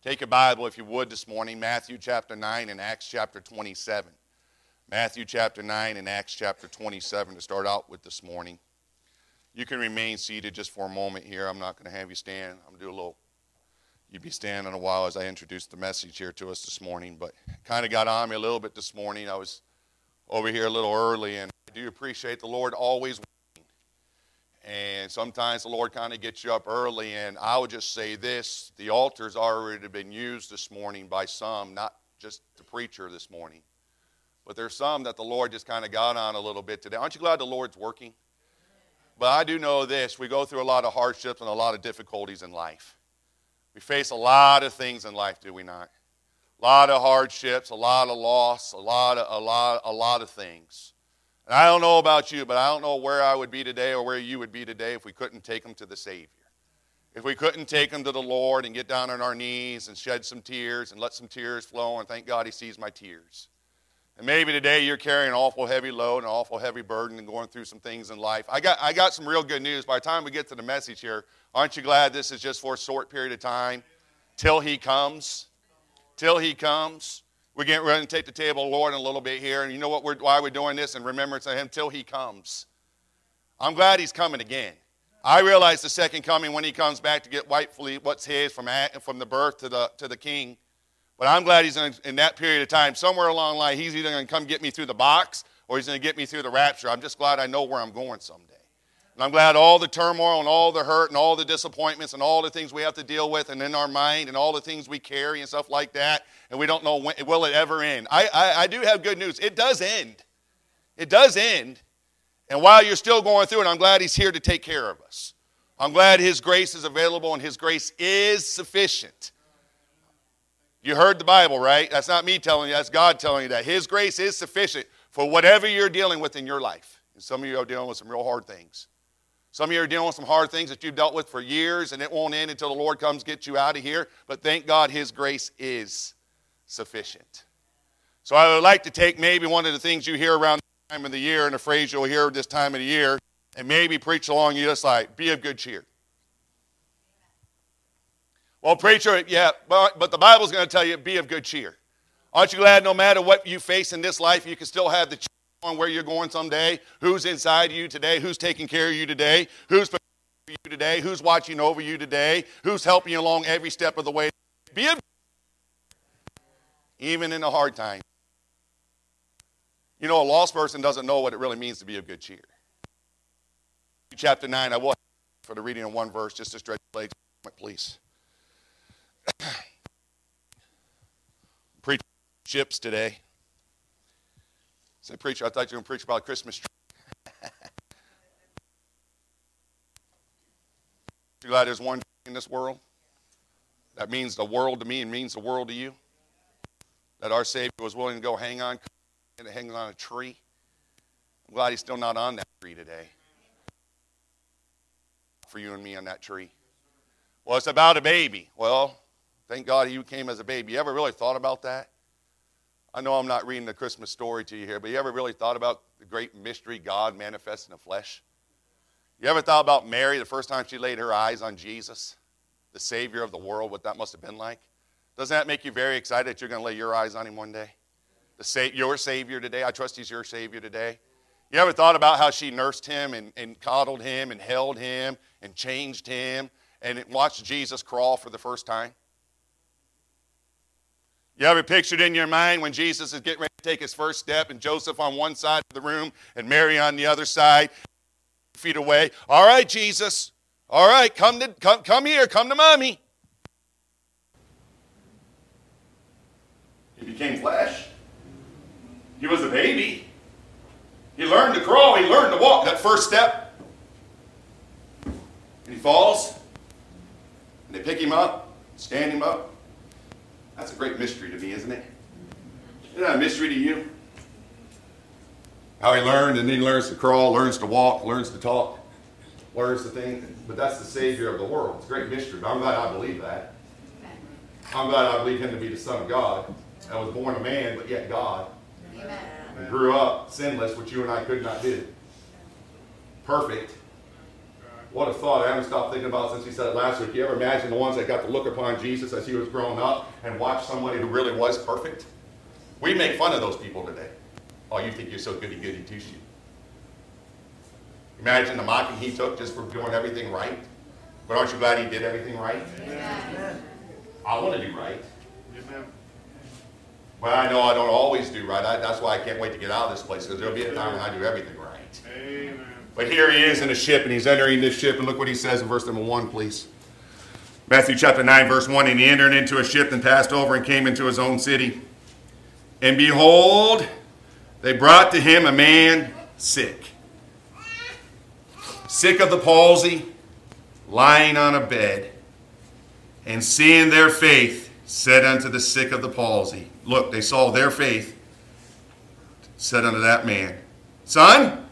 Take your Bible, if you would, this morning, Matthew chapter 9 and Acts chapter 27. Matthew chapter 9 and Acts chapter 27 to start out with this morning. You can remain seated just for a moment here. I'm not going to have you stand. I'm going to do a little, you'd be standing a while as I introduce the message here to us this morning. But kind of got on me a little bit this morning. I was over here a little early, and I do appreciate the Lord always and sometimes the Lord kind of gets you up early. And I would just say this the altar's already been used this morning by some, not just the preacher this morning. But there's some that the Lord just kind of got on a little bit today. Aren't you glad the Lord's working? But I do know this we go through a lot of hardships and a lot of difficulties in life. We face a lot of things in life, do we not? A lot of hardships, a lot of loss, a lot of, a lot, a lot of things. And I don't know about you, but I don't know where I would be today or where you would be today if we couldn't take them to the Savior. If we couldn't take them to the Lord and get down on our knees and shed some tears and let some tears flow, and thank God He sees my tears. And maybe today you're carrying an awful heavy load, an awful heavy burden, and going through some things in life. I got, I got some real good news. By the time we get to the message here, aren't you glad this is just for a short period of time? Till He comes. Till He comes. We're getting ready to take the table Lord in a little bit here. And you know what we're, why we're doing this? In remembrance of Him till He comes. I'm glad He's coming again. I realize the second coming when He comes back to get rightfully what's His from, from the birth to the, to the King. But I'm glad He's in, in that period of time. Somewhere along the line, He's either going to come get me through the box or He's going to get me through the rapture. I'm just glad I know where I'm going someday. And I'm glad all the turmoil and all the hurt and all the disappointments and all the things we have to deal with and in our mind and all the things we carry and stuff like that, and we don't know when, will it ever end. I, I, I do have good news. It does end. It does end. And while you're still going through it, I'm glad He's here to take care of us. I'm glad His grace is available and His grace is sufficient. You heard the Bible, right? That's not me telling you, that's God telling you that. His grace is sufficient for whatever you're dealing with in your life. And some of you are dealing with some real hard things. Some of you are dealing with some hard things that you've dealt with for years, and it won't end until the Lord comes get you out of here. But thank God His grace is sufficient. So I would like to take maybe one of the things you hear around this time of the year and a phrase you'll hear this time of the year and maybe preach along you just like, be of good cheer. Well, preacher, yeah, but, but the Bible's going to tell you, be of good cheer. Aren't you glad no matter what you face in this life, you can still have the cheer on where you're going someday, who's inside you today, who's taking care of you today, who's for you today, who's watching over you today, who's helping you along every step of the way. Be a even in a hard time. You know, a lost person doesn't know what it really means to be of good cheer. Chapter 9, I was for the reading of one verse, just to stretch legs, please. Preach ships today. Say, preacher, I thought you were going to preach about a Christmas tree. you glad there's one in this world? That means the world to me and means the world to you. That our Savior was willing to go hang on, and hang on a tree. I'm glad he's still not on that tree today. For you and me on that tree. Well, it's about a baby. Well, thank God he came as a baby. You ever really thought about that? I know I'm not reading the Christmas story to you here, but you ever really thought about the great mystery God manifest in the flesh? You ever thought about Mary the first time she laid her eyes on Jesus, the Savior of the world, what that must have been like? Doesn't that make you very excited that you're going to lay your eyes on him one day? The sa- your Savior today. I trust he's your Savior today. You ever thought about how she nursed him and, and coddled him and held him and changed him and watched Jesus crawl for the first time? You ever pictured in your mind when Jesus is getting ready to take his first step and Joseph on one side of the room and Mary on the other side, feet away? All right, Jesus. All right, come to come, come here, come to mommy. He became flesh. He was a baby. He learned to crawl, he learned to walk. That first step. And he falls. And they pick him up, stand him up, that's a great mystery to me, isn't it? Isn't that a mystery to you? How he learned, and then he learns to crawl, learns to walk, learns to talk, learns to think. But that's the Savior of the world. It's a great mystery. But I'm glad I believe that. I'm glad I believe him to be the Son of God. I was born a man, but yet God. Amen. And grew up sinless, which you and I could not do. Perfect. What a thought I haven't stopped thinking about since he said it last week. You ever imagine the ones that got to look upon Jesus as he was growing up and watch somebody who really was perfect? We make fun of those people today. Oh, you think you're so goody goody two shoes. Imagine the mocking he took just for doing everything right. But aren't you glad he did everything right? Amen. I want to do right. Amen. But I know I don't always do right. I, that's why I can't wait to get out of this place because there'll be a time when I do everything right. Amen. But here he is in a ship and he's entering this ship. And look what he says in verse number one, please. Matthew chapter 9, verse 1 And he entered into a ship and passed over and came into his own city. And behold, they brought to him a man sick, sick of the palsy, lying on a bed. And seeing their faith, said unto the sick of the palsy, Look, they saw their faith, said unto that man, Son,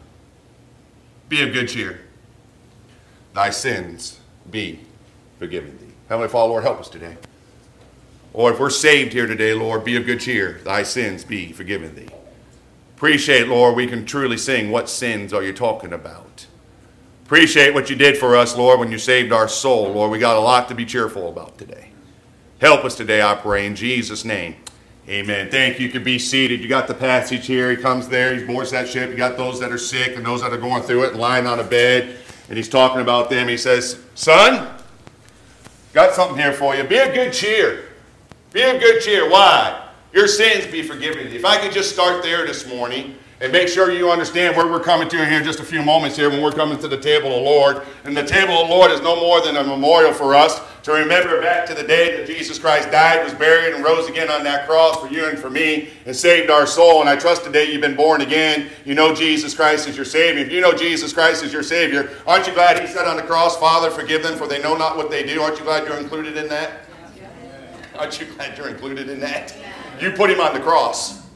be of good cheer. Thy sins be forgiven thee. Heavenly Father, Lord, help us today. Or if we're saved here today, Lord, be of good cheer. Thy sins be forgiven thee. Appreciate, Lord, we can truly sing, What sins are you talking about? Appreciate what you did for us, Lord, when you saved our soul. Lord, we got a lot to be cheerful about today. Help us today, I pray, in Jesus' name. Amen. Thank you. You can be seated. You got the passage here. He comes there. He boards that ship. You got those that are sick and those that are going through it, lying on a bed. And he's talking about them. He says, Son, got something here for you. Be of good cheer. Be of good cheer. Why? Your sins be forgiven. If I could just start there this morning and make sure you understand where we're coming to here in just a few moments here when we're coming to the table of the Lord. And the table of the Lord is no more than a memorial for us to remember back to the day that Jesus Christ died, was buried, and rose again on that cross for you and for me and saved our soul. And I trust today you've been born again. You know Jesus Christ is your Savior. If you know Jesus Christ is your Savior, aren't you glad He said on the cross, Father, forgive them for they know not what they do? Aren't you glad you're included in that? Aren't you glad you're included in that? You put Him on the cross.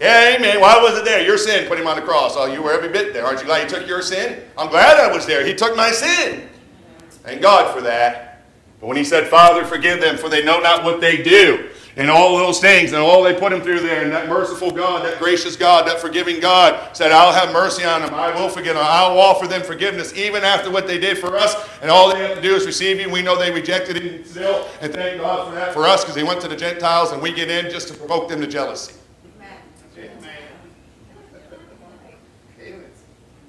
Yeah, amen. Why was it there? Your sin put him on the cross. Oh, you were every bit there. Aren't you glad he took your sin? I'm glad I was there. He took my sin. Thank God for that. But when he said, Father, forgive them, for they know not what they do, and all those things, and all they put him through there, and that merciful God, that gracious God, that forgiving God said, I'll have mercy on them. I will forgive them. I'll offer them forgiveness, even after what they did for us. And all they have to do is receive you. We know they rejected him still, and thank God for that for us, because he went to the Gentiles, and we get in just to provoke them to jealousy.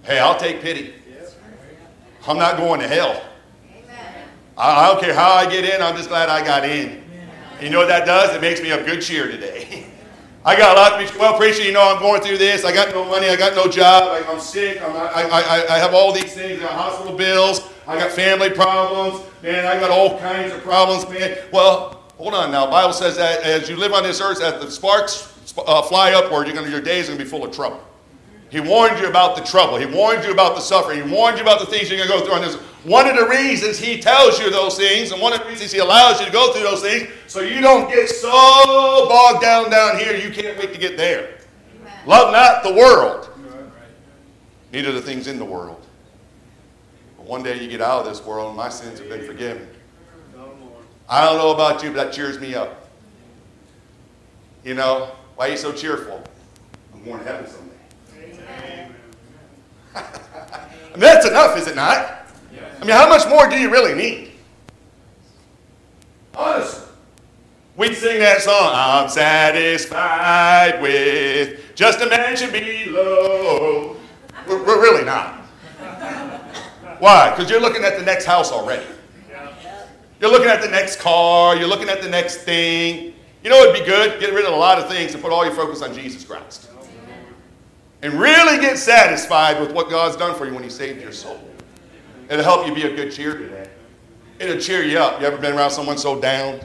Hey, I'll take pity. I'm not going to hell. I don't care how I get in, I'm just glad I got in. You know what that does? It makes me of good cheer today. I got a lot to be, well, preacher, you know, I'm going through this. I got no money. I got no job. I, am sick. I'm, I, I, I have all these things. I got hospital bills. I got family problems. Man, I got all kinds of problems, man. Well, hold on now. Bible says that as you live on this earth, as the sparks uh, fly upward, you're gonna, your days are going to be full of trouble. He warned you about the trouble. He warned you about the suffering. He warned you about the things you're going to go through And there's one of the reasons he tells you those things, and one of the reasons he allows you to go through those things, so you don't get so bogged down down here you can't wait to get there. Amen. Love not the world, neither the things in the world. But one day you get out of this world, and my sins have been forgiven. I don't know about you, but that cheers me up. You know, why are you so cheerful? I'm going to heaven someday. Amen. I mean, that's enough, is it not? I mean, how much more do you really need? Honestly. We sing that song, I'm satisfied with just a mansion below. We're, we're really not. Why? Because you're looking at the next house already. You're looking at the next car. You're looking at the next thing. You know it'd be good? Get rid of a lot of things and put all your focus on Jesus Christ. And really get satisfied with what God's done for you when He saved your soul. It'll help you be a good cheer today. It'll cheer you up. You ever been around someone so down?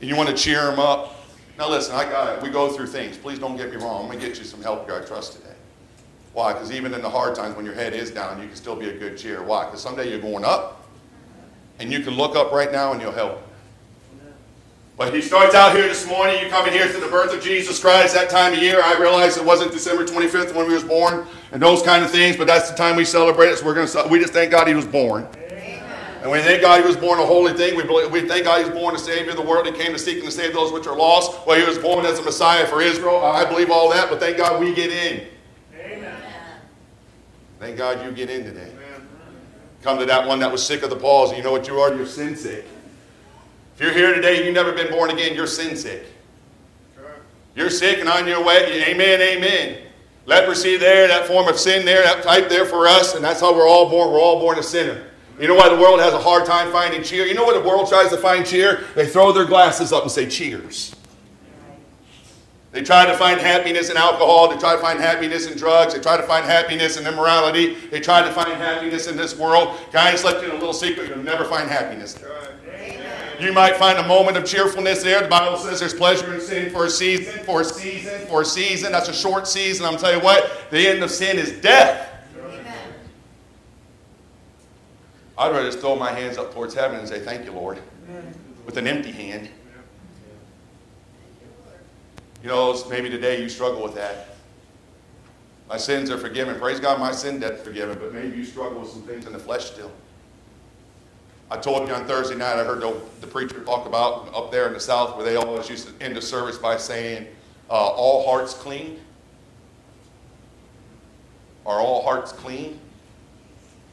And you want to cheer them up? Now listen, I got it. We go through things. Please don't get me wrong. I'm going to get you some help here, I trust today. Why? Because even in the hard times when your head is down, you can still be a good cheer. Why? Because someday you're going up. And you can look up right now and you'll help. But he starts out here this morning. You coming here to the birth of Jesus Christ that time of year. I realize it wasn't December 25th when he was born and those kind of things, but that's the time we celebrate it. So we're going to we just thank God he was born. Amen. And we thank God he was born a holy thing. We, believe, we thank God he was born a Savior of the world. He came to seek and to save those which are lost. Well, he was born as a Messiah for Israel. I believe all that, but thank God we get in. Amen. Thank God you get in today. Amen. Come to that one that was sick of the palsy. You know what you are? You're sin sick. If you're here today, you've never been born again, you're sin sick. You're sick and on your way. Amen, amen. Leprosy there, that form of sin there, that type there for us, and that's how we're all born. We're all born a sinner. You know why the world has a hard time finding cheer? You know why the world tries to find cheer? They throw their glasses up and say, Cheers. They try to find happiness in alcohol. They try to find happiness in drugs. They try to find happiness in immorality. They try to find happiness in this world. Guys, let you a little secret. You'll never find happiness there. You might find a moment of cheerfulness there. The Bible says there's pleasure in sin for a season, for a season, for a season. That's a short season. I'm tell you what, the end of sin is death. Amen. I'd rather just throw my hands up towards heaven and say, Thank you, Lord, with an empty hand. You know, maybe today you struggle with that. My sins are forgiven. Praise God, my sin debt's forgiven, but maybe you struggle with some things in the flesh still. I told you on Thursday night, I heard the, the preacher talk about up there in the South where they always used to end the service by saying, uh, All hearts clean. Are all hearts clean?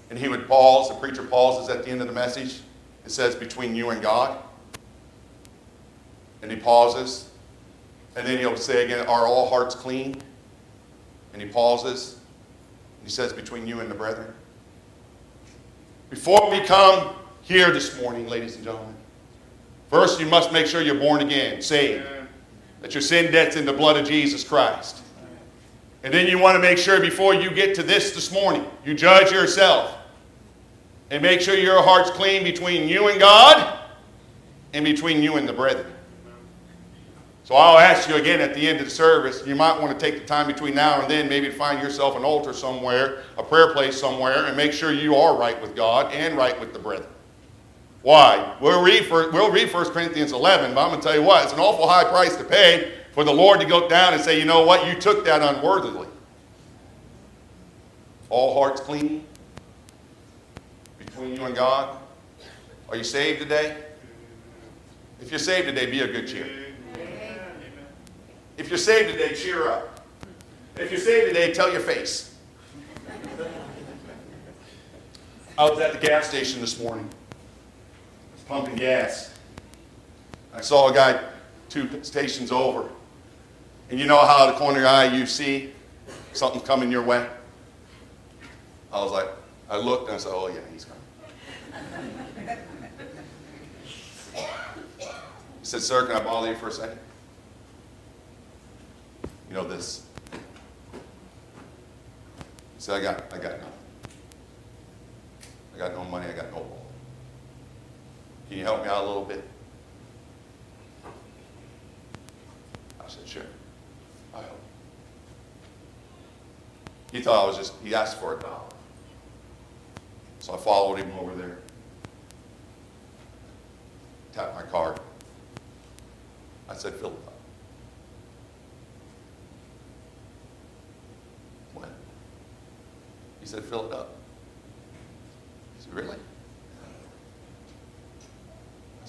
And he would pause, the preacher pauses at the end of the message. It says, Between you and God. And he pauses. And then he'll say again, Are all hearts clean? And he pauses. And he says, Between you and the brethren. Before we come here this morning, ladies and gentlemen. First, you must make sure you're born again, saved, that your sin debt's in the blood of Jesus Christ. And then you want to make sure before you get to this this morning, you judge yourself and make sure your heart's clean between you and God and between you and the brethren. So I'll ask you again at the end of the service, you might want to take the time between now and then, maybe to find yourself an altar somewhere, a prayer place somewhere, and make sure you are right with God and right with the brethren. Why? We'll read, for, we'll read 1 Corinthians 11, but I'm going to tell you what, it's an awful high price to pay for the Lord to go down and say, you know what, you took that unworthily. All hearts clean between you and God. Are you saved today? If you're saved today, be a good cheer. If you're saved today, cheer up. If you're saved today, tell your face. I was at the gas station this morning pumping gas. I saw a guy two stations over. And you know how the corner of your eye you see something coming your way? I was like, I looked and I said, oh yeah, he's coming. he said, sir, can I bother you for a second? You know this. He said, I got, I got nothing. I got no money, I got no ball. Can you help me out a little bit? I said, Sure. I help. He thought I was just, he asked for a dollar. So I followed him over there. Tapped my card. I said, fill it up. When? He said, fill it up. He said, really?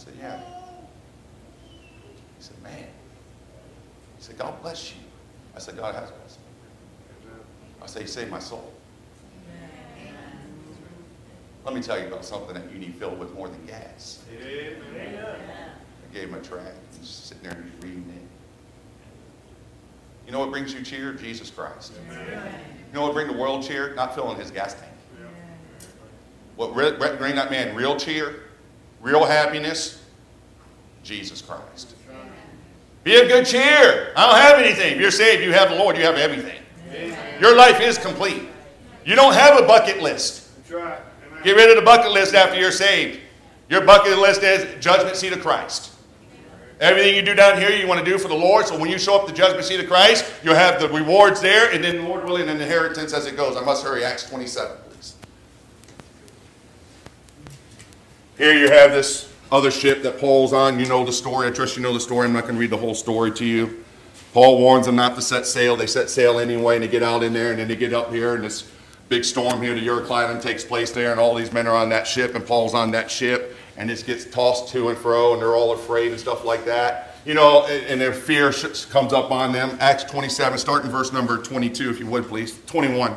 said, Yeah. He said, Man. He said, God bless you. I said, God has blessed me. I said, He saved my soul. Let me tell you about something that you need filled with more than gas. I gave him a track. He's sitting there reading it. You know what brings you cheer? Jesus Christ. You know what brings the world cheer? Not filling his gas tank. What bring that man real cheer? real happiness? Jesus Christ. Be of good cheer. I don't have anything. If you're saved, you have the Lord, you have everything. Amen. Your life is complete. You don't have a bucket list. Right. Get rid of the bucket list after you're saved. Your bucket list is judgment seat of Christ. Everything you do down here, you want to do for the Lord. So when you show up the judgment seat of Christ, you'll have the rewards there, and then, Lord willing, an inheritance as it goes. I must hurry. Acts 27, please. Here you have this other ship that Paul's on. You know the story. I trust you know the story. I'm not going to read the whole story to you. Paul warns them not to set sail. They set sail anyway, and they get out in there, and then they get up here, and this big storm here, the Euroclydon, takes place there, and all these men are on that ship, and Paul's on that ship, and this gets tossed to and fro, and they're all afraid and stuff like that. You know, and their fear comes up on them. Acts 27, starting verse number 22, if you would, please. 21.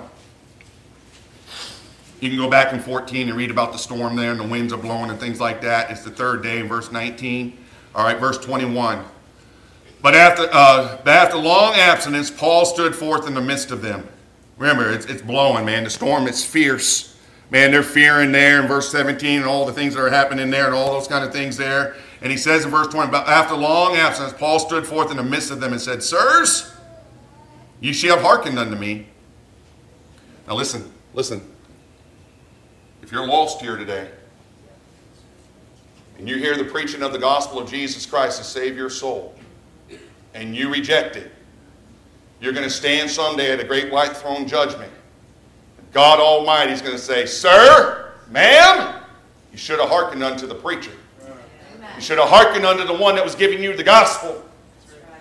You can go back in 14 and read about the storm there and the winds are blowing and things like that. It's the third day verse 19. All right, verse 21. But after, uh, but after long abstinence, Paul stood forth in the midst of them. Remember, it's, it's blowing, man. The storm is fierce. Man, they're fearing there in verse 17 and all the things that are happening there and all those kind of things there. And he says in verse 20, but after long absence, Paul stood forth in the midst of them and said, Sirs, ye shall have hearkened unto me. Now listen, listen. If you're lost here today, and you hear the preaching of the gospel of Jesus Christ to save your soul, and you reject it, you're going to stand someday at a great white throne judgment. God Almighty is going to say, Sir, ma'am, you should have hearkened unto the preacher. You should have hearkened unto the one that was giving you the gospel.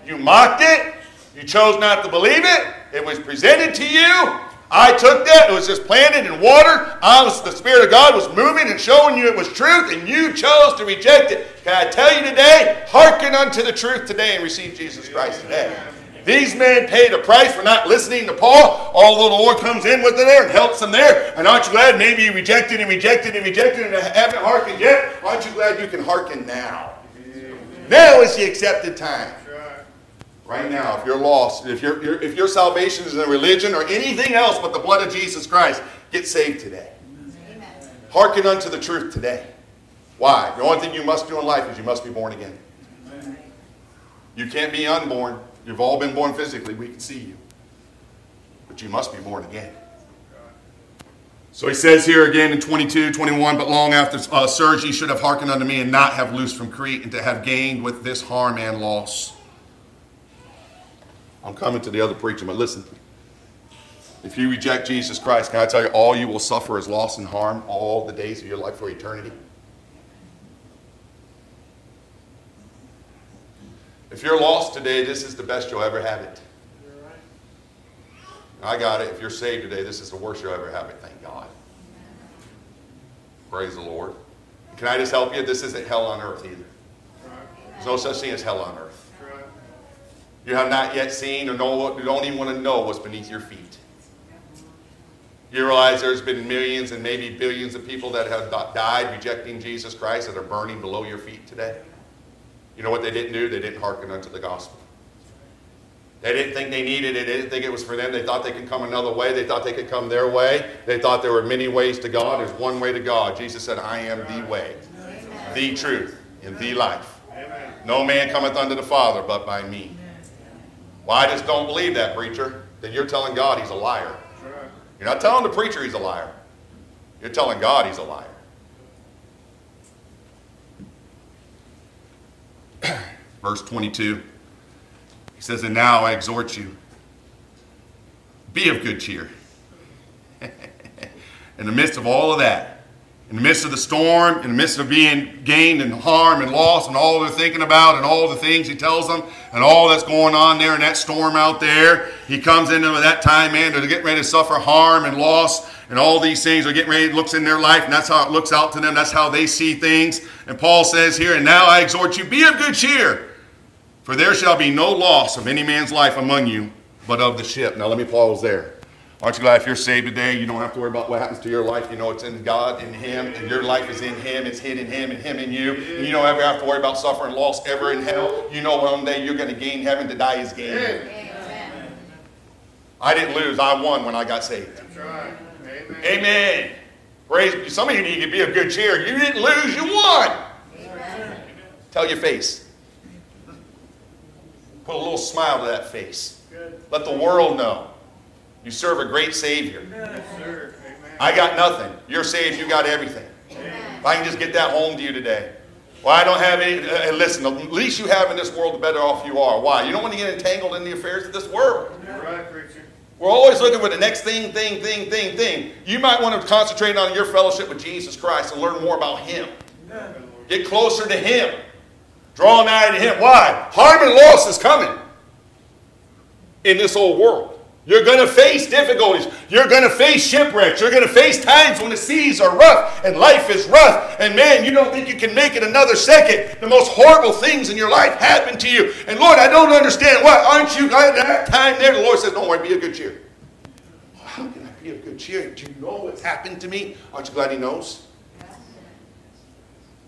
You mocked it. You chose not to believe it. It was presented to you. I took that. It was just planted in water. I was, the Spirit of God was moving and showing you it was truth, and you chose to reject it. Can I tell you today? Hearken unto the truth today and receive Jesus Christ today. These men paid a price for not listening to Paul, although the Lord comes in with it there and helps them there. And aren't you glad maybe you rejected and rejected and rejected and haven't hearkened yet? Aren't you glad you can hearken now? Now is the accepted time. Right now, if you're lost, if, you if your salvation is in religion or anything else but the blood of Jesus Christ, get saved today. Amen. Hearken unto the truth today. Why? The only thing you must do in life is you must be born again. You can't be unborn. You've all been born physically. We can see you. But you must be born again. So he says here again in 22, 21, but long after uh, ye should have hearkened unto me and not have loosed from Crete and to have gained with this harm and loss. I'm coming to the other preacher, but listen. If you reject Jesus Christ, can I tell you, all you will suffer is loss and harm all the days of your life for eternity? If you're lost today, this is the best you'll ever have it. I got it. If you're saved today, this is the worst you'll ever have it. Thank God. Praise the Lord. Can I just help you? This isn't hell on earth either. There's no such thing as hell on earth. You have not yet seen or you don't even want to know what's beneath your feet. You realize there's been millions and maybe billions of people that have died rejecting Jesus Christ that are burning below your feet today. You know what they didn't do? They didn't hearken unto the gospel. They didn't think they needed it. They didn't think it was for them. They thought they could come another way. They thought they could come their way. They thought there were many ways to God. There's one way to God. Jesus said, I am the way, the truth, and the life. No man cometh unto the Father but by me. Well, I just don't believe that, preacher. Then you're telling God he's a liar. You're not telling the preacher he's a liar. You're telling God he's a liar. Verse 22. He says, And now I exhort you, be of good cheer. in the midst of all of that, in the midst of the storm, in the midst of being gained and harm and loss and all they're thinking about and all the things he tells them and all that's going on there in that storm out there, he comes into that time, man, they're getting ready to suffer harm and loss and all these things are getting ready, looks in their life, and that's how it looks out to them. That's how they see things. And Paul says here, and now I exhort you, be of good cheer, for there shall be no loss of any man's life among you, but of the ship. Now let me pause there. Aren't you glad if you're saved today, you don't have to worry about what happens to your life. You know it's in God, in Him, and your life is in Him. It's hid in Him, and Him in you. And you don't ever have to worry about suffering loss ever in hell. You know one day you're going to gain heaven. To die is gain. Amen. I didn't lose. I won when I got saved. That's right. Amen. Amen. Praise. Some of you need to be of good cheer. You didn't lose. You won. Amen. Tell your face. Put a little smile to that face. Good. Let the world know. You serve a great Savior. Yes, I got nothing. You're saved, you got everything. Amen. If I can just get that home to you today. Well, I don't have any. Uh, listen, the least you have in this world, the better off you are. Why? You don't want to get entangled in the affairs of this world. You're right, preacher. We're always looking for the next thing, thing, thing, thing, thing. You might want to concentrate on your fellowship with Jesus Christ and learn more about Him. Get closer to Him. Draw nigh to Him. Why? Harm and loss is coming in this old world. You're going to face difficulties. You're going to face shipwrecks. You're going to face times when the seas are rough and life is rough. And man, you don't think you can make it another second. The most horrible things in your life happen to you. And Lord, I don't understand why. Aren't you glad that time there? The Lord says, Don't worry, be of good cheer. How can I be of good good cheer. Do you know what's happened to me? Aren't you glad he knows?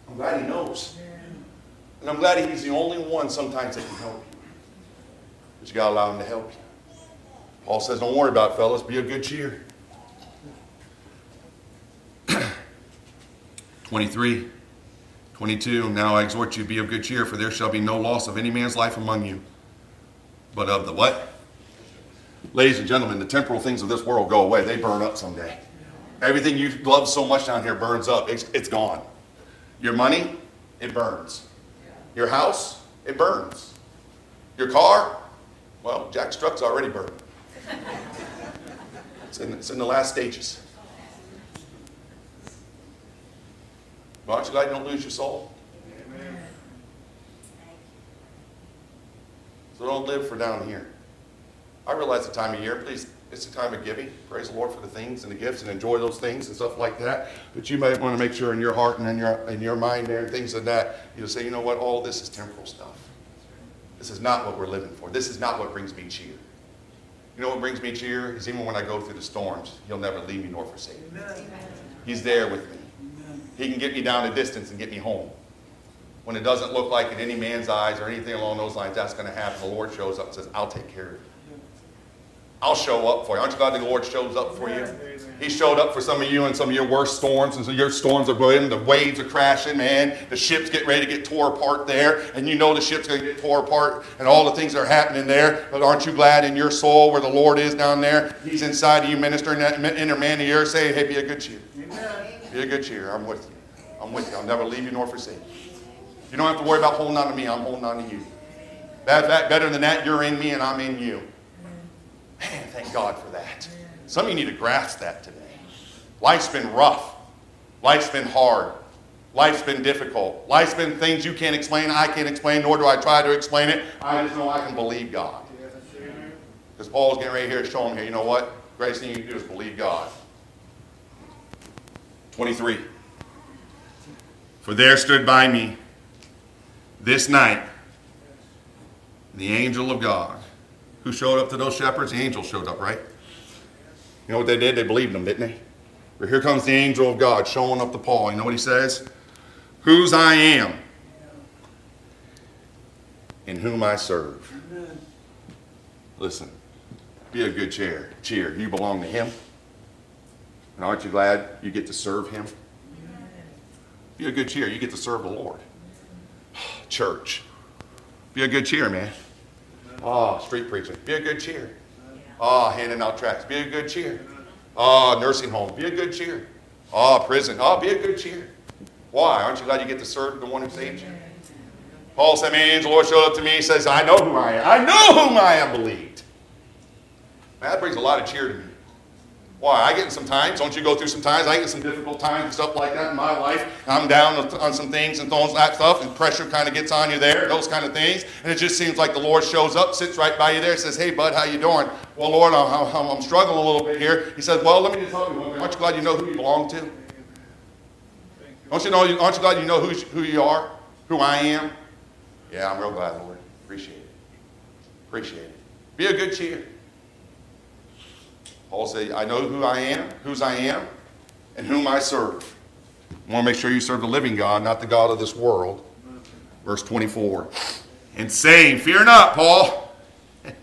I'm glad he knows. And I'm glad he's the only one sometimes that can help you. But you got to allow him to help you. Paul says, don't worry about it, fellas. Be of good cheer. 23, 22. Now I exhort you, be of good cheer, for there shall be no loss of any man's life among you, but of the what? Ladies and gentlemen, the temporal things of this world go away. They burn up someday. Everything you love so much down here burns up. It's, it's gone. Your money, it burns. Your house, it burns. Your car, well, Jack's truck's already burned. It's in, it's in the last stages. But aren't you glad you don't lose your soul? So don't live for down here. I realize the time of year, please, it's a time of giving. Praise the Lord for the things and the gifts and enjoy those things and stuff like that. But you might want to make sure in your heart and in your, in your mind there and things like that, you'll say, you know what, all this is temporal stuff. This is not what we're living for. This is not what brings me cheer. You know what brings me cheer? Is even when I go through the storms, He'll never leave me nor forsake me. He's there with me. He can get me down a distance and get me home. When it doesn't look like in any man's eyes or anything along those lines that's going to happen, the Lord shows up and says, I'll take care of you. I'll show up for you. Aren't you glad the Lord shows up for you? He showed up for some of you in some of your worst storms, and so your storms are going, the waves are crashing, man. The ship's getting ready to get tore apart there, and you know the ship's going to get tore apart, and all the things that are happening there. But aren't you glad in your soul where the Lord is down there? He's inside of you, ministering that inner man the air, saying, "Hey, be a good cheer. Be a good cheer. I'm with you. I'm with you. I'll never leave you nor forsake you. You don't have to worry about holding on to me. I'm holding on to you. Better than that, you're in me and I'm in you. Man, thank God for that. Some of you need to grasp that today. Life's been rough. Life's been hard. Life's been difficult. Life's been things you can't explain, I can't explain, nor do I try to explain it. I just know I can believe God. Because Paul's getting right here to show him here, you know what? Greatest thing you can do is believe God. 23. For there stood by me this night the angel of God who showed up to those shepherds? The angel showed up, right? You know what they did? They believed him, didn't they? But here comes the angel of God showing up to Paul. You know what he says? Whose I am, in whom I serve. Listen, be a good cheer. Cheer. You belong to him. And aren't you glad you get to serve him? Be a good cheer. You get to serve the Lord. Church. Be a good cheer, man. Oh, street preaching. Be a good cheer. Ah, oh, handing out tracts. Be a good cheer. Oh, nursing home. Be a good cheer. Oh, prison. Oh, be a good cheer. Why? Aren't you glad you get to serve the one who saved you? Paul said, Man, the Lord showed up to me. He says, I know who I am. I know whom I am believed. Man, that brings a lot of cheer to me. Why? I get in some times. Don't you go through some times? I get in some difficult times and stuff like that in my life. I'm down on some things and those that stuff, and pressure kind of gets on you there, those kind of things. And it just seems like the Lord shows up, sits right by you there, says, "Hey, bud, how you doing?" Well, Lord, I'm, I'm struggling a little bit here. He says, "Well, let me just tell you, aren't you glad you know who you belong to? Don't you know? Aren't you glad you know who, who you are, who I am? Yeah, I'm real glad, Lord. Appreciate it. Appreciate it. Be a good cheer." Paul said, I know who I am, whose I am, and whom I serve. I want to make sure you serve the living God, not the God of this world. Verse 24. And saying, Fear not, Paul.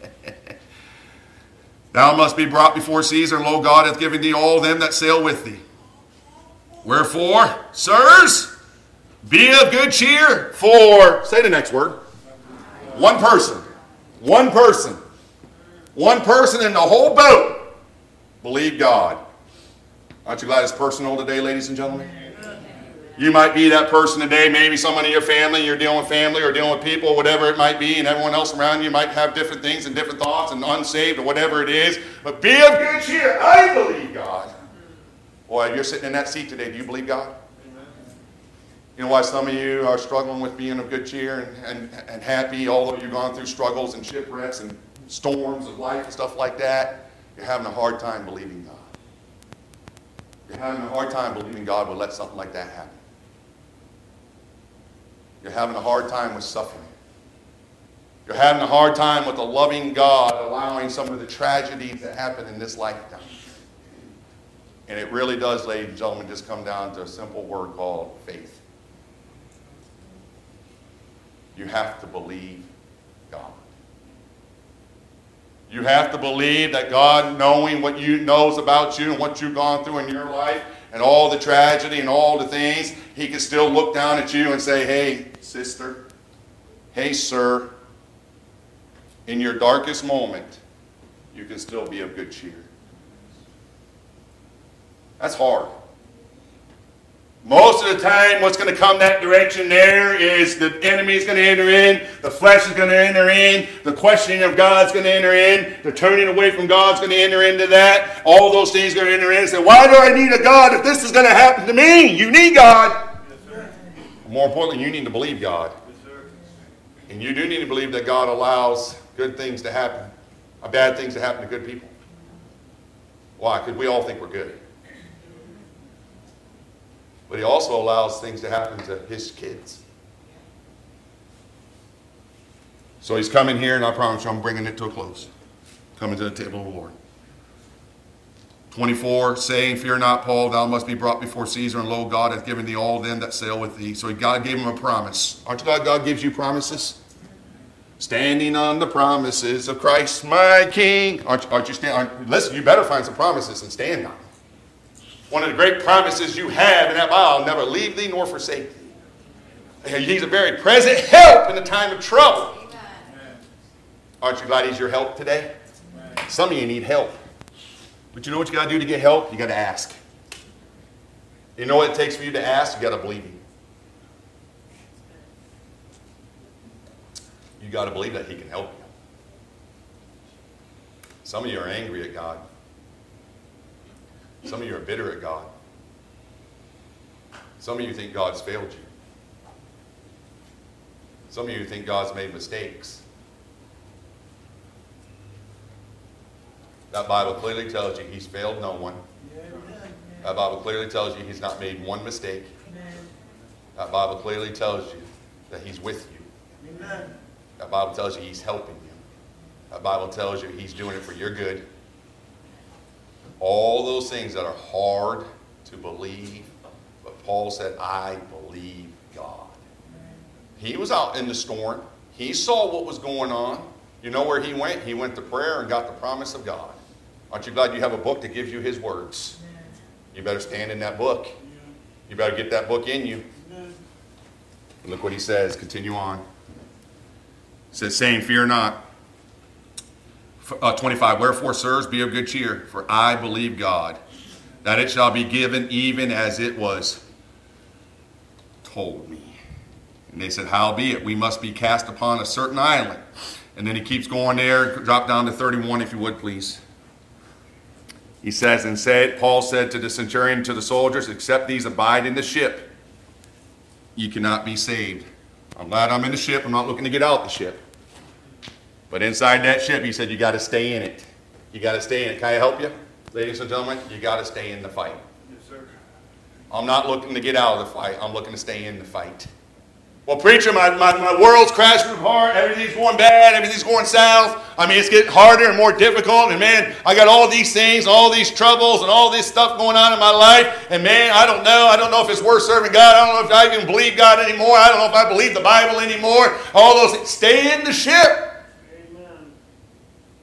Thou must be brought before Caesar, and lo, God hath given thee all them that sail with thee. Wherefore, sirs, be of good cheer, for, say the next word, one person, one person, one person in the whole boat Believe God. Aren't you glad it's personal today, ladies and gentlemen? You might be that person today, maybe someone in your family, you're dealing with family or dealing with people, whatever it might be, and everyone else around you might have different things and different thoughts and unsaved or whatever it is. But be of good cheer. I believe God. Boy, you're sitting in that seat today. Do you believe God? You know why some of you are struggling with being of good cheer and, and, and happy, although you've gone through struggles and shipwrecks and storms of life and stuff like that? You're having a hard time believing God. You're having a hard time believing God will let something like that happen. You're having a hard time with suffering. You're having a hard time with a loving God allowing some of the tragedies that happen in this lifetime. And it really does, ladies and gentlemen, just come down to a simple word called faith. You have to believe God. You have to believe that God, knowing what you knows about you and what you've gone through in your life, and all the tragedy and all the things, He can still look down at you and say, "Hey, sister, hey, sir." In your darkest moment, you can still be of good cheer. That's hard. Most of the time, what's going to come that direction there is the enemy is going to enter in, the flesh is going to enter in, the questioning of God's going to enter in, the turning away from God's going to enter into that. All those things are going to enter in and say, Why do I need a God if this is going to happen to me? You need God. Yes, More importantly, you need to believe God. Yes, and you do need to believe that God allows good things to happen, or bad things to happen to good people. Why? Because we all think we're good. But he also allows things to happen to his kids. So he's coming here, and I promise you, I'm bringing it to a close. Coming to the table of the Lord. 24, saying, Fear not, Paul, thou must be brought before Caesar, and lo, God hath given thee all them that sail with thee. So God gave him a promise. Aren't you glad God gives you promises? Standing on the promises of Christ, my King. Aren't, aren't you standing? Listen, you better find some promises and stand on. One of the great promises you have in that Bible, I'll never leave thee nor forsake thee. He's a very present help in the time of trouble. Amen. Aren't you glad he's your help today? Amen. Some of you need help. But you know what you got to do to get help? You got to ask. You know what it takes for you to ask? You got to believe him. You got to believe that he can help you. Some of you are angry at God. Some of you are bitter at God. Some of you think God's failed you. Some of you think God's made mistakes. That Bible clearly tells you He's failed no one. That Bible clearly tells you He's not made one mistake. That Bible clearly tells you that He's with you. That Bible tells you He's helping you. That Bible tells you He's doing it for your good. All those things that are hard to believe. But Paul said, I believe God. He was out in the storm. He saw what was going on. You know where he went? He went to prayer and got the promise of God. Aren't you glad you have a book that gives you his words? You better stand in that book. You better get that book in you. And look what he says. Continue on. He says, saying, Fear not uh, 25 Wherefore, sirs, be of good cheer, for I believe God, that it shall be given even as it was told me. And they said, Howbeit, we must be cast upon a certain island. And then he keeps going there. Drop down to 31, if you would, please. He says, And said, Paul said to the centurion, to the soldiers, Except these abide in the ship, you cannot be saved. I'm glad I'm in the ship. I'm not looking to get out the ship. But inside that ship, he said, you got to stay in it. You got to stay in it. Can I help you? Ladies and gentlemen, you got to stay in the fight. Yes, sir. I'm not looking to get out of the fight. I'm looking to stay in the fight. Well, preacher, my, my, my world's crashing apart. Everything's going bad. Everything's going south. I mean, it's getting harder and more difficult. And man, I got all these things, all these troubles, and all this stuff going on in my life. And man, I don't know. I don't know if it's worth serving God. I don't know if I even believe God anymore. I don't know if I believe the Bible anymore. All those things. Stay in the ship.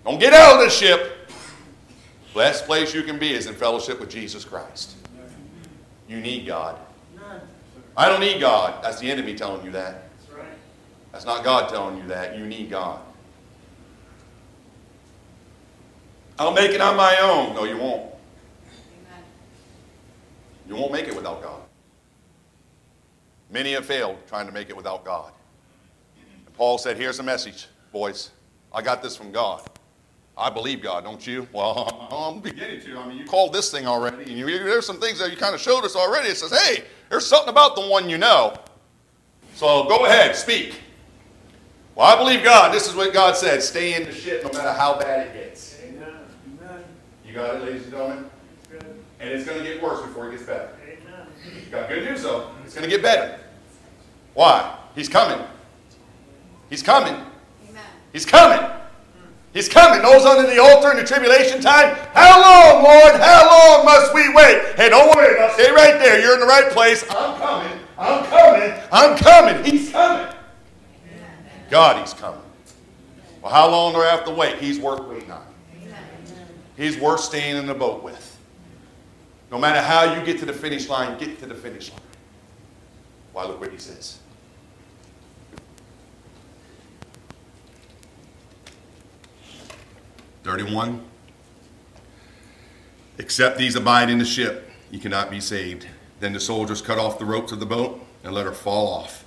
Don't get out of the ship. Best place you can be is in fellowship with Jesus Christ. You need God. I don't need God. That's the enemy telling you that. That's not God telling you that. You need God. I'll make it on my own. No, you won't. You won't make it without God. Many have failed trying to make it without God. And Paul said, Here's the message, boys. I got this from God. I believe God, don't you? Well, I'm beginning to. I mean, you called this thing already, and you, there's some things that you kind of showed us already. It says, hey, there's something about the one you know. So go ahead, speak. Well, I believe God. This is what God said. Stay in the shit no matter how bad it gets. Amen. You got it, ladies and gentlemen? And it's going to get worse before it gets better. Amen. You got good news, though. It's going to get better. Why? He's coming. He's coming. Amen. He's coming. He's coming. Those under the altar in the tribulation time. How long, Lord? How long must we wait? Hey, don't worry. Now stay right there. You're in the right place. I'm coming. I'm coming. I'm coming. He's coming. God, He's coming. Well, how long do I have to wait? He's worth waiting on. He's worth staying in the boat with. No matter how you get to the finish line, get to the finish line. Why, look what He says. 31. Except these abide in the ship, you cannot be saved. Then the soldiers cut off the ropes of the boat and let her fall off.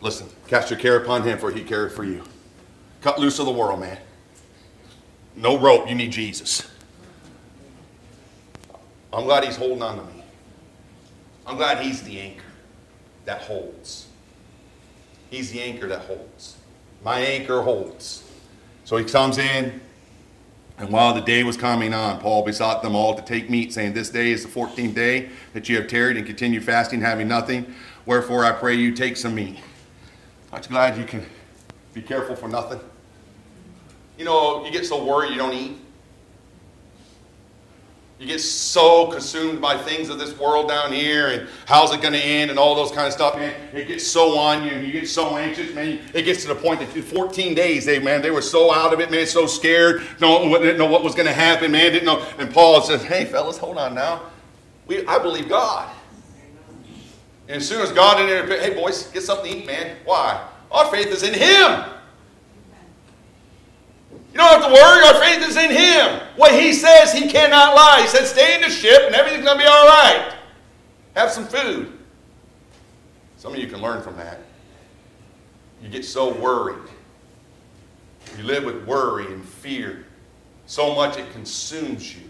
Listen, cast your care upon him, for he careth for you. Cut loose of the world, man. No rope, you need Jesus. I'm glad he's holding on to me. I'm glad he's the anchor that holds. He's the anchor that holds. My anchor holds. So he comes in, and while the day was coming on, Paul besought them all to take meat, saying, This day is the fourteenth day that you have tarried and continue fasting, having nothing. Wherefore I pray you take some meat. Aren't you glad you can be careful for nothing? You know, you get so worried you don't eat. You get so consumed by things of this world down here and how's it going to end and all those kind of stuff, man. It gets so on you and you get so anxious, man. It gets to the point that 14 days, they, man, they were so out of it, man, so scared, no, didn't know what was going to happen, man, didn't know. And Paul says, hey, fellas, hold on now. We, I believe God. And as soon as God in there, hey, boys, get something to eat, man. Why? Our faith is in Him. You don't have to worry. Our faith is in Him. What He says, He cannot lie. He said, stay in the ship and everything's going to be all right. Have some food. Some of you can learn from that. You get so worried. You live with worry and fear. So much it consumes you.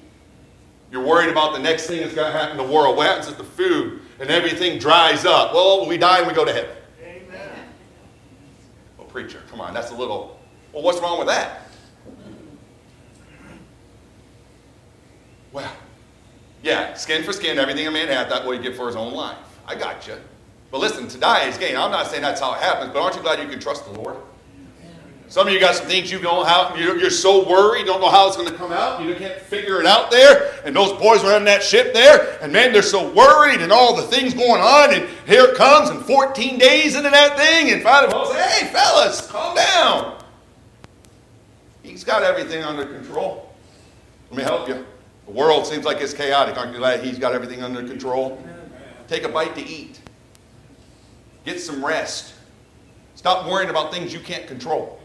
You're worried about the next thing that's going to happen in the world. What happens if the food and everything dries up? Well, we die and we go to heaven. Amen. Well, preacher, come on. That's a little. Well, what's wrong with that? Well, yeah, skin for skin, everything a man hath, that will he give for his own life. I got you. But listen, to die is gain. I'm not saying that's how it happens, but aren't you glad you can trust the Lord? Some of you got some things you don't how you're, so worried, don't know how it's going to come out. You can't figure it out there. And those boys were in that ship there, and man, they're so worried, and all the things going on, and here it comes, and 14 days into that thing, and finally Paul "Hey, fellas, calm down. He's got everything under control. Let me help you. The world seems like it's chaotic. Aren't you glad He's got everything under control? Take a bite to eat. Get some rest. Stop worrying about things you can't control.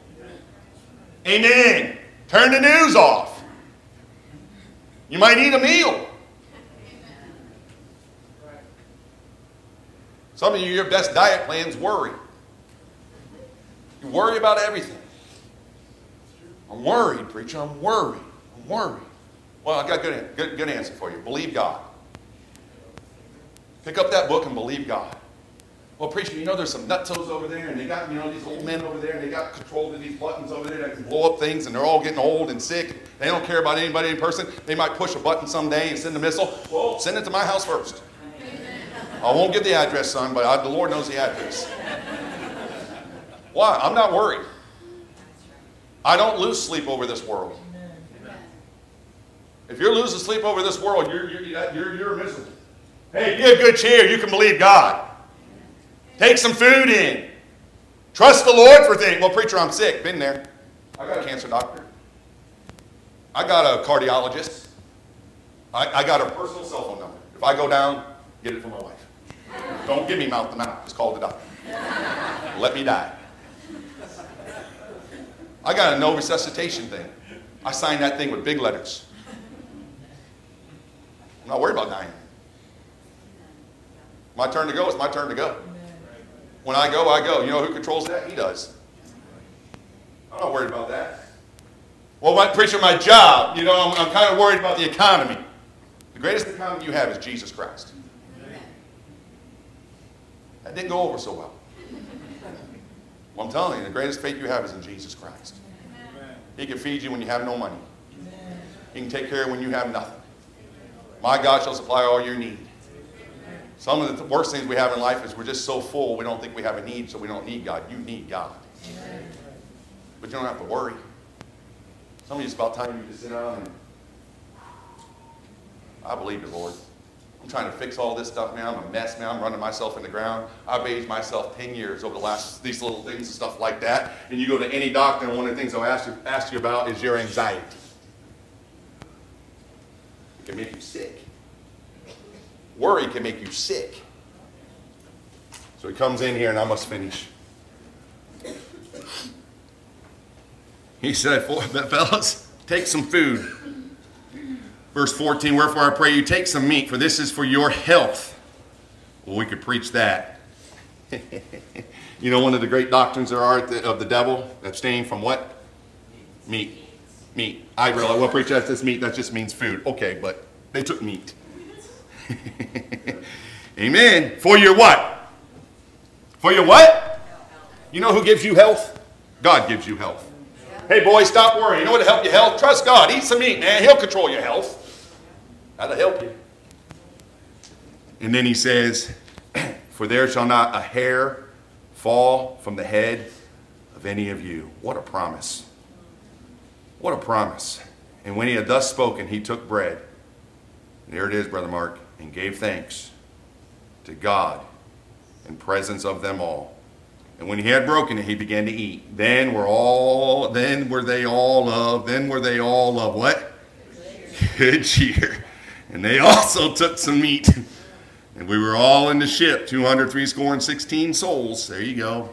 Amen. Turn the news off. You might eat a meal. Some of you, your best diet plans worry. You worry about everything. I'm worried, preacher. I'm worried. I'm worried. Well, I got a good, good, good answer for you. Believe God. Pick up that book and believe God. Well, preacher, you know there's some nutsos over there, and they got, you know, these old men over there, and they got control of these buttons over there that can blow up things, and they're all getting old and sick. They don't care about anybody in person. They might push a button someday and send a missile. Well, send it to my house first. I won't give the address, son, but I, the Lord knows the address. Why? I'm not worried. I don't lose sleep over this world. If you're losing sleep over this world, you're, you're, you're, you're miserable. Hey, you have good cheer. You can believe God. Take some food in. Trust the Lord for things. Well, preacher, I'm sick. Been there. I got a cancer doctor. I got a cardiologist. I, I got a personal cell phone number. If I go down, get it from my wife. Don't give me mouth to mouth. Just call the doctor. Let me die. I got a no resuscitation thing. I signed that thing with big letters. I'm not worried about dying. My turn to go, it's my turn to go. When I go, I go. You know who controls that? He does. I'm not worried about that. Well, my preacher, my job, you know, I'm, I'm kind of worried about the economy. The greatest economy you have is Jesus Christ. That didn't go over so well. well I'm telling you, the greatest faith you have is in Jesus Christ. He can feed you when you have no money. He can take care of when you have nothing. My God shall supply all your need. Some of the worst things we have in life is we're just so full we don't think we have a need, so we don't need God. You need God. But you don't have to worry. Some of you, it's about time you just sit down and I believe it, Lord. I'm trying to fix all this stuff, man. I'm a mess, man. I'm running myself in the ground. I've aged myself 10 years over the last, these little things and stuff like that. And you go to any doctor, and one of the things they'll ask you, ask you about is your anxiety. Can make you sick. Worry can make you sick. So he comes in here, and I must finish. He said, fellas, take some food. Verse 14, wherefore I pray you take some meat, for this is for your health. Well, we could preach that. you know, one of the great doctrines there are of the devil, abstain from what? Meat. Meat. I realize, well, preach that this meat, that just means food. Okay, but they took meat. Amen. For your what? For your what? You know who gives you health? God gives you health. Hey, boy, stop worrying. You know what to help you health? Trust God. Eat some meat, man. He'll control your health. That'll help you. And then he says, For there shall not a hair fall from the head of any of you. What a promise. What a promise. And when he had thus spoken, he took bread. There it is, Brother Mark, and gave thanks to God in presence of them all. And when he had broken it, he began to eat. Then were all then were they all of then were they all of what? Good cheer. And they also took some meat. And we were all in the ship, 203 score and 16 souls. There you go.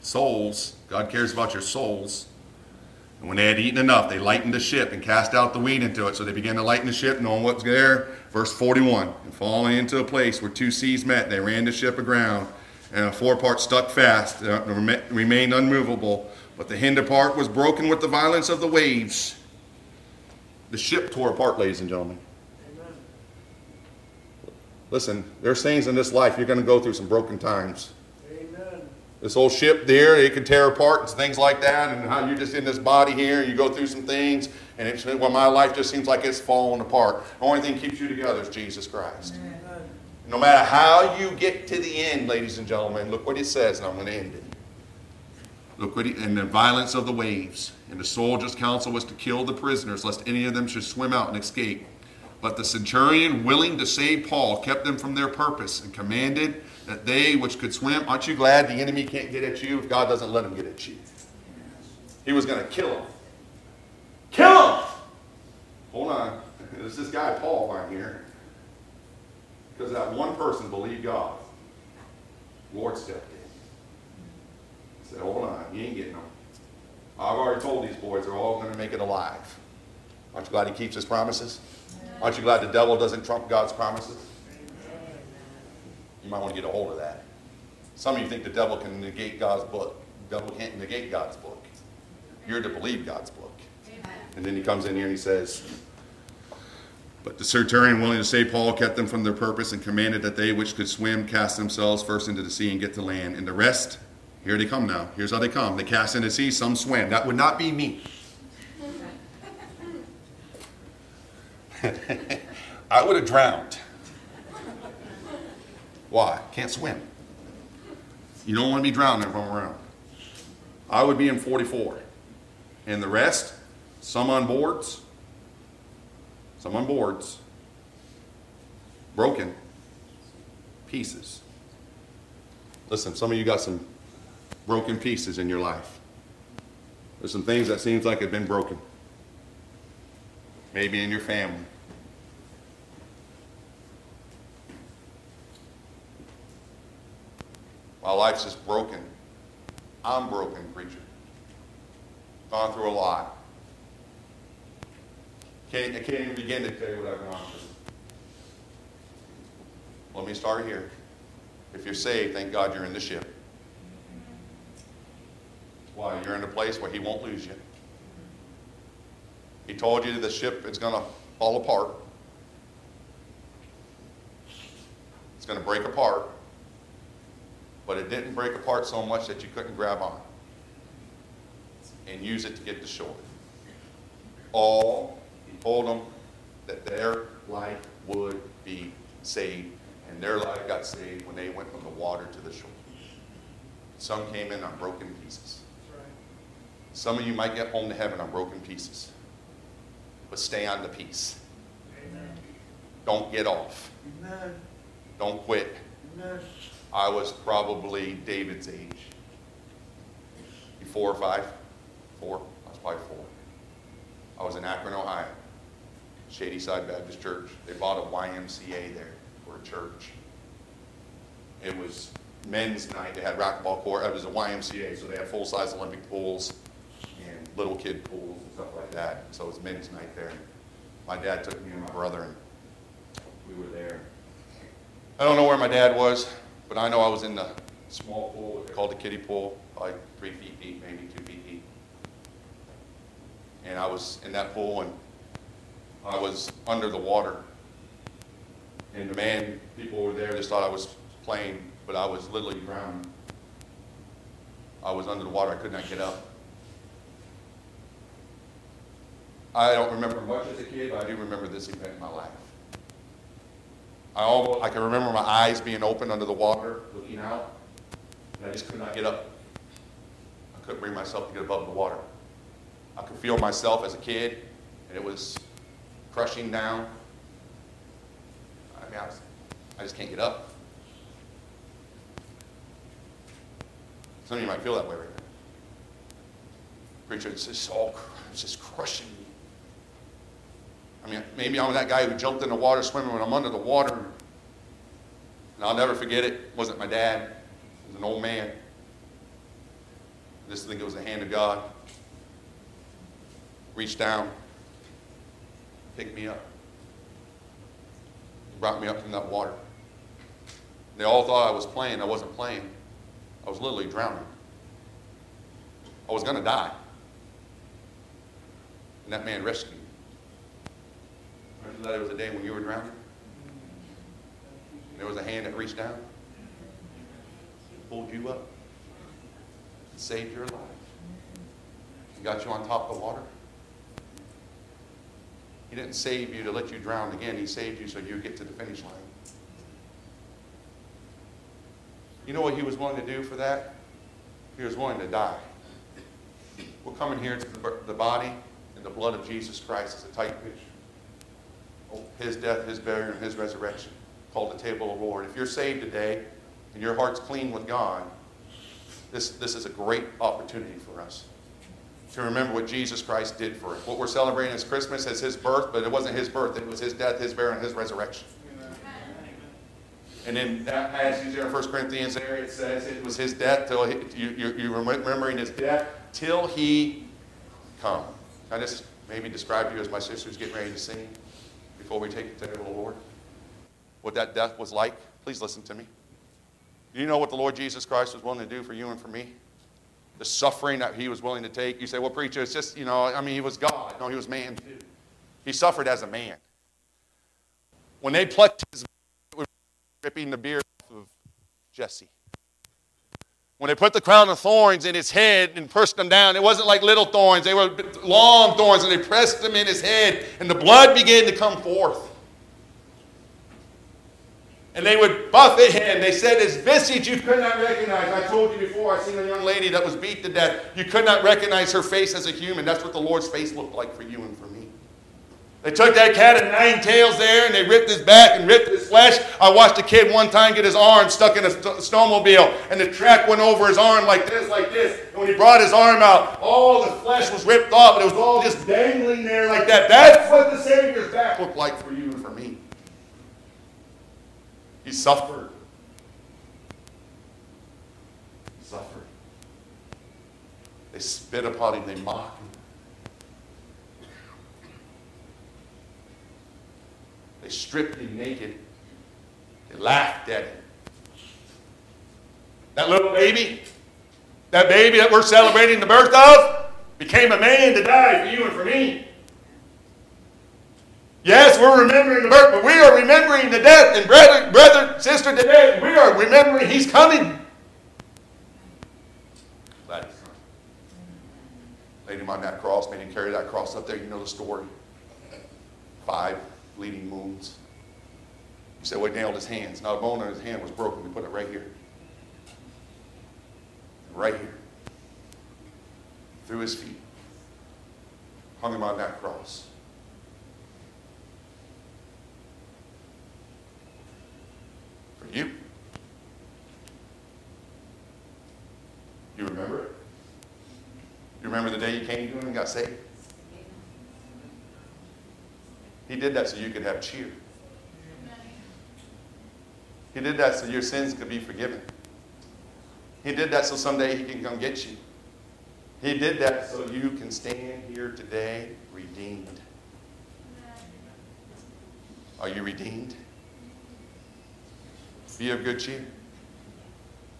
Souls. God cares about your souls. And when they had eaten enough, they lightened the ship and cast out the weed into it. So they began to lighten the ship, knowing what's there. Verse 41 And falling into a place where two seas met, they ran the ship aground. And a forepart stuck fast, uh, remained unmovable. But the hinder part was broken with the violence of the waves. The ship tore apart, ladies and gentlemen. Listen, there's things in this life you're going to go through some broken times. This old ship there, it can tear apart and things like that, and how you're just in this body here, and you go through some things, and it's well, my life just seems like it's falling apart. The only thing keeps you together is Jesus Christ. Amen. No matter how you get to the end, ladies and gentlemen, look what it says, and I'm going to end it. Look what he, and the violence of the waves. And the soldier's counsel was to kill the prisoners, lest any of them should swim out and escape. But the centurion, willing to save Paul, kept them from their purpose and commanded that they which could swim. Aren't you glad the enemy can't get at you if God doesn't let him get at you? He was going to kill him. Kill him! Hold on. There's this guy, Paul, right here. Because that one person believed God. Lord stepped in. He said, Hold on, you ain't getting them. I've already told these boys they're all going to make it alive. Aren't you glad he keeps his promises? Aren't you glad the devil doesn't trump God's promises? You might want to get a hold of that. Some of you think the devil can negate God's book. The devil can't negate God's book. You're to believe God's book. And then he comes in here and he says, But the centurion, willing to save Paul, kept them from their purpose and commanded that they which could swim cast themselves first into the sea and get to land. And the rest, here they come now. Here's how they come. They cast into the sea, some swim. That would not be me. I would have drowned. Why? Can't swim. You don't want to be drowning if I'm around. I would be in 44. And the rest, some on boards, some on boards, broken pieces. Listen, some of you got some broken pieces in your life. There's some things that seems like have been broken maybe in your family. My life's just broken. I'm broken, preacher. Gone through a lot. Can't, I can't even begin to tell you what I've gone through. Let me start here. If you're saved, thank God you're in the ship. Why? You're in a place where He won't lose you. He told you the ship is going to fall apart. It's going to break apart. But it didn't break apart so much that you couldn't grab on and use it to get to shore. All, he told them that their life would be saved. And their life got saved when they went from the water to the shore. Some came in on broken pieces. Some of you might get home to heaven on broken pieces. But stay on the piece. Amen. Don't get off. Amen. Don't quit. Amen. I was probably David's age. Four or five? Four? I was probably four. I was in Akron, Ohio, Shady Side Baptist Church. They bought a YMCA there for a church. It was men's night. They had racquetball court. It was a YMCA, so they had full-size Olympic pools little kid pools and stuff like that. So it was men's night there. My dad took me and my brother, and we were there. I don't know where my dad was, but I know I was in the small pool, called the kiddie pool, probably three feet deep, maybe two feet deep. And I was in that pool, and I was under the water. And the man, people were there, just thought I was playing, but I was literally drowning. I was under the water, I could not get up. I don't remember much as a kid, but I do remember this event in my life. I almost, I can remember my eyes being open under the water, looking out, and I just could not get up. I couldn't bring myself to get above the water. I could feel myself as a kid, and it was crushing down. I mean, I, was, I just can't get up. Some of you might feel that way right now. Preacher, it's just all, it's just crushing. I mean, maybe I'm that guy who jumped in the water swimming when I'm under the water. And I'll never forget it. It wasn't my dad. It was an old man. I just think it was the hand of God. Reached down, picked me up. Brought me up from that water. They all thought I was playing. I wasn't playing. I was literally drowning. I was going to die. And that man rescued me. That it was a day when you were drowning? There was a hand that reached down, pulled you up, saved your life. Got you on top of the water. He didn't save you to let you drown again. He saved you so you get to the finish line. You know what he was willing to do for that? He was willing to die. We're coming here to the body and the blood of Jesus Christ as a tight picture. His death, his burial, and his resurrection, called the table of the Lord. If you're saved today and your heart's clean with God, this, this is a great opportunity for us to remember what Jesus Christ did for us. What we're celebrating as Christmas as his birth, but it wasn't his birth, it was his death, his burial, and his resurrection. And in that passage there in 1 Corinthians there, it says it was his death till he, you, you, you're remembering his death till he come. I just maybe describe you as my sister's getting ready to sing before we take it to the Lord? What that death was like? Please listen to me. Do you know what the Lord Jesus Christ was willing to do for you and for me? The suffering that he was willing to take. You say, well, preacher, it's just, you know, I mean, he was God. No, he was man too. He suffered as a man. When they plucked his it was ripping the beard off of Jesse. When they put the crown of thorns in his head and pressed them down, it wasn't like little thorns. They were long thorns, and they pressed them in his head, and the blood began to come forth. And they would buffet him. They said his visage you could not recognize. I told you before, I seen a young lady that was beat to death. You could not recognize her face as a human. That's what the Lord's face looked like for you and for me. They took that cat of nine tails there and they ripped his back and ripped his flesh. I watched a kid one time get his arm stuck in a snowmobile and the track went over his arm like this, like this. And when he brought his arm out, all the flesh was ripped off and it was all just dangling there like that. That's what the Savior's back looked like for you and for me. He suffered. He suffered. They spit upon him, they mocked him. They stripped him naked. They laughed at him. That little baby, that baby that we're celebrating the birth of, became a man to die for you and for me. Yes, we're remembering the birth, but we are remembering the death. And brother, brother, sister, today we are remembering He's coming. Glad He's coming. Laid him on that cross, made him carry that cross up there. You know the story. Five bleeding wounds. He said, well, he nailed his hands. Now, the bone in his hand was broken. We put it right here. Right here. Through his feet. Hung him on that cross. For you. You remember it? You remember the day you came to him and got saved? He did that so you could have cheer. He did that so your sins could be forgiven. He did that so someday he can come get you. He did that so you can stand here today redeemed. Are you redeemed? Be of good cheer.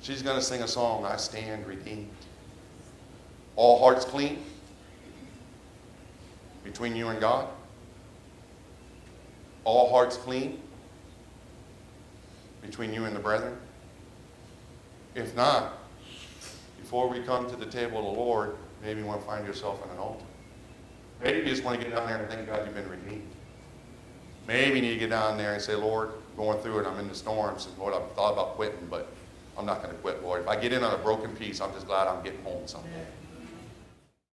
She's going to sing a song, I Stand Redeemed. All hearts clean between you and God. All hearts clean between you and the brethren. If not, before we come to the table of the Lord, maybe you want to find yourself on an altar. Maybe you just want to get down there and thank God you've been redeemed. Maybe you need to get down there and say, Lord, going through it, I'm in the storms, and Lord, I've thought about quitting, but I'm not going to quit, Lord. If I get in on a broken piece, I'm just glad I'm getting home someday.